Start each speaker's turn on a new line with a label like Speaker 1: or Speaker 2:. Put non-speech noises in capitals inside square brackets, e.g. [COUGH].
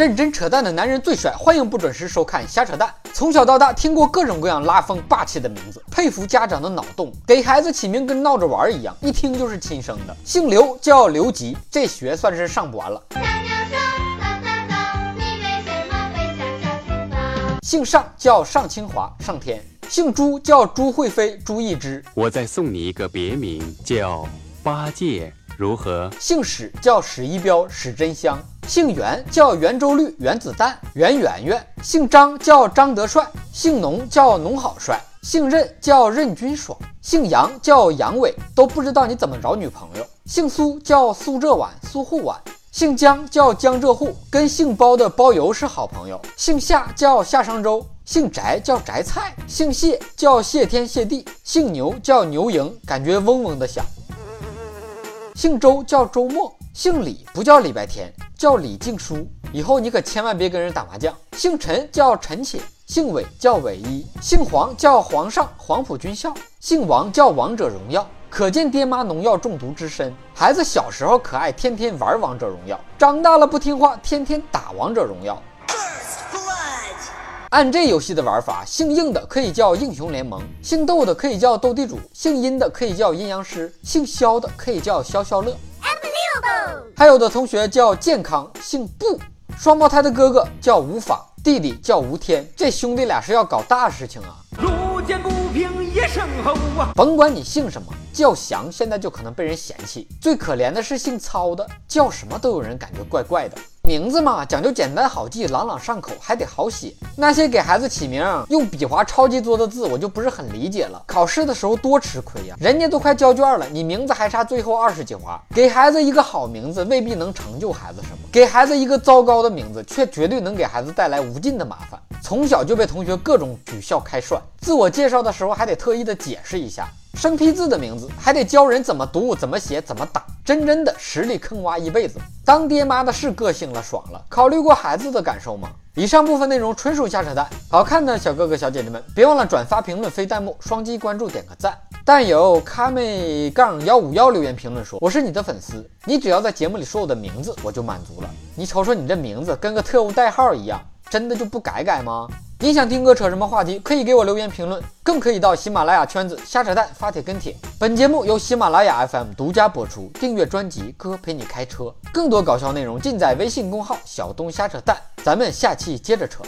Speaker 1: 认真扯淡的男人最帅，欢迎不准时收看瞎扯淡。从小到大听过各种各样拉风霸气的名字，佩服家长的脑洞。给孩子起名跟闹着玩一样，一听就是亲生的。姓刘叫刘吉，这学算是上不完了。姓尚叫尚清华，上天。姓朱叫朱慧飞，朱一之。
Speaker 2: 我再送你一个别名，叫八戒，如何？
Speaker 1: 姓史叫史一彪，史真香。姓袁叫圆周率，原子弹，袁圆圆。姓张叫张德帅。姓农叫农好帅。姓任叫任君爽。姓杨叫杨伟，都不知道你怎么找女朋友。姓苏叫苏浙皖，苏沪皖。姓江叫江浙沪，跟姓包的包邮是好朋友。姓夏叫夏商周。姓翟叫翟菜，姓谢叫谢天谢地，姓牛叫牛营，感觉嗡嗡的响。姓周叫周末，姓李不叫礼拜天，叫李静书。以后你可千万别跟人打麻将。姓陈叫陈且，姓韦叫韦一，姓黄叫皇上，黄埔军校。姓王叫王者荣耀，可见爹妈农药中毒之深。孩子小时候可爱，天天玩王者荣耀，长大了不听话，天天打王者荣耀。按这游戏的玩法，姓硬的可以叫英雄联盟，姓斗的可以叫斗地主，姓阴的可以叫阴阳师，姓肖的可以叫消消乐。还有的同学叫健康，姓布。双胞胎的哥哥叫无法，弟弟叫吴天，这兄弟俩是要搞大事情啊！路见不平一声吼啊！甭管你姓什么，叫翔现在就可能被人嫌弃。最可怜的是姓操的，叫什么都有人感觉怪怪的。名字嘛，讲究简单好记，朗朗上口，还得好写。那些给孩子起名用笔画超级多的字，我就不是很理解了。考试的时候多吃亏呀，人家都快交卷了，你名字还差最后二十几划。给孩子一个好名字，未必能成就孩子什么；给孩子一个糟糕的名字，却绝对能给孩子带来无尽的麻烦。从小就被同学各种取笑开涮，自我介绍的时候还得特意的解释一下。生僻字的名字还得教人怎么读、怎么写、怎么打，真真的实力坑娃一辈子。当爹妈的是个性了，爽了，考虑过孩子的感受吗？以上部分内容纯属瞎扯淡。好看的小哥哥小姐姐们，别忘了转发、评论、飞弹幕、双击关注、点个赞。但有卡妹杠幺五幺留言评论说：“我是你的粉丝，你只要在节目里说我的名字，我就满足了。你瞅瞅你这名字，跟个特务代号一样，真的就不改改吗？” [LAUGHS] 你想听哥扯什么话题？可以给我留言评论，更可以到喜马拉雅圈子瞎扯淡发帖跟帖。本节目由喜马拉雅 FM 独家播出，订阅专辑哥陪你开车，更多搞笑内容尽在微信公号小东瞎扯淡。咱们下期接着扯。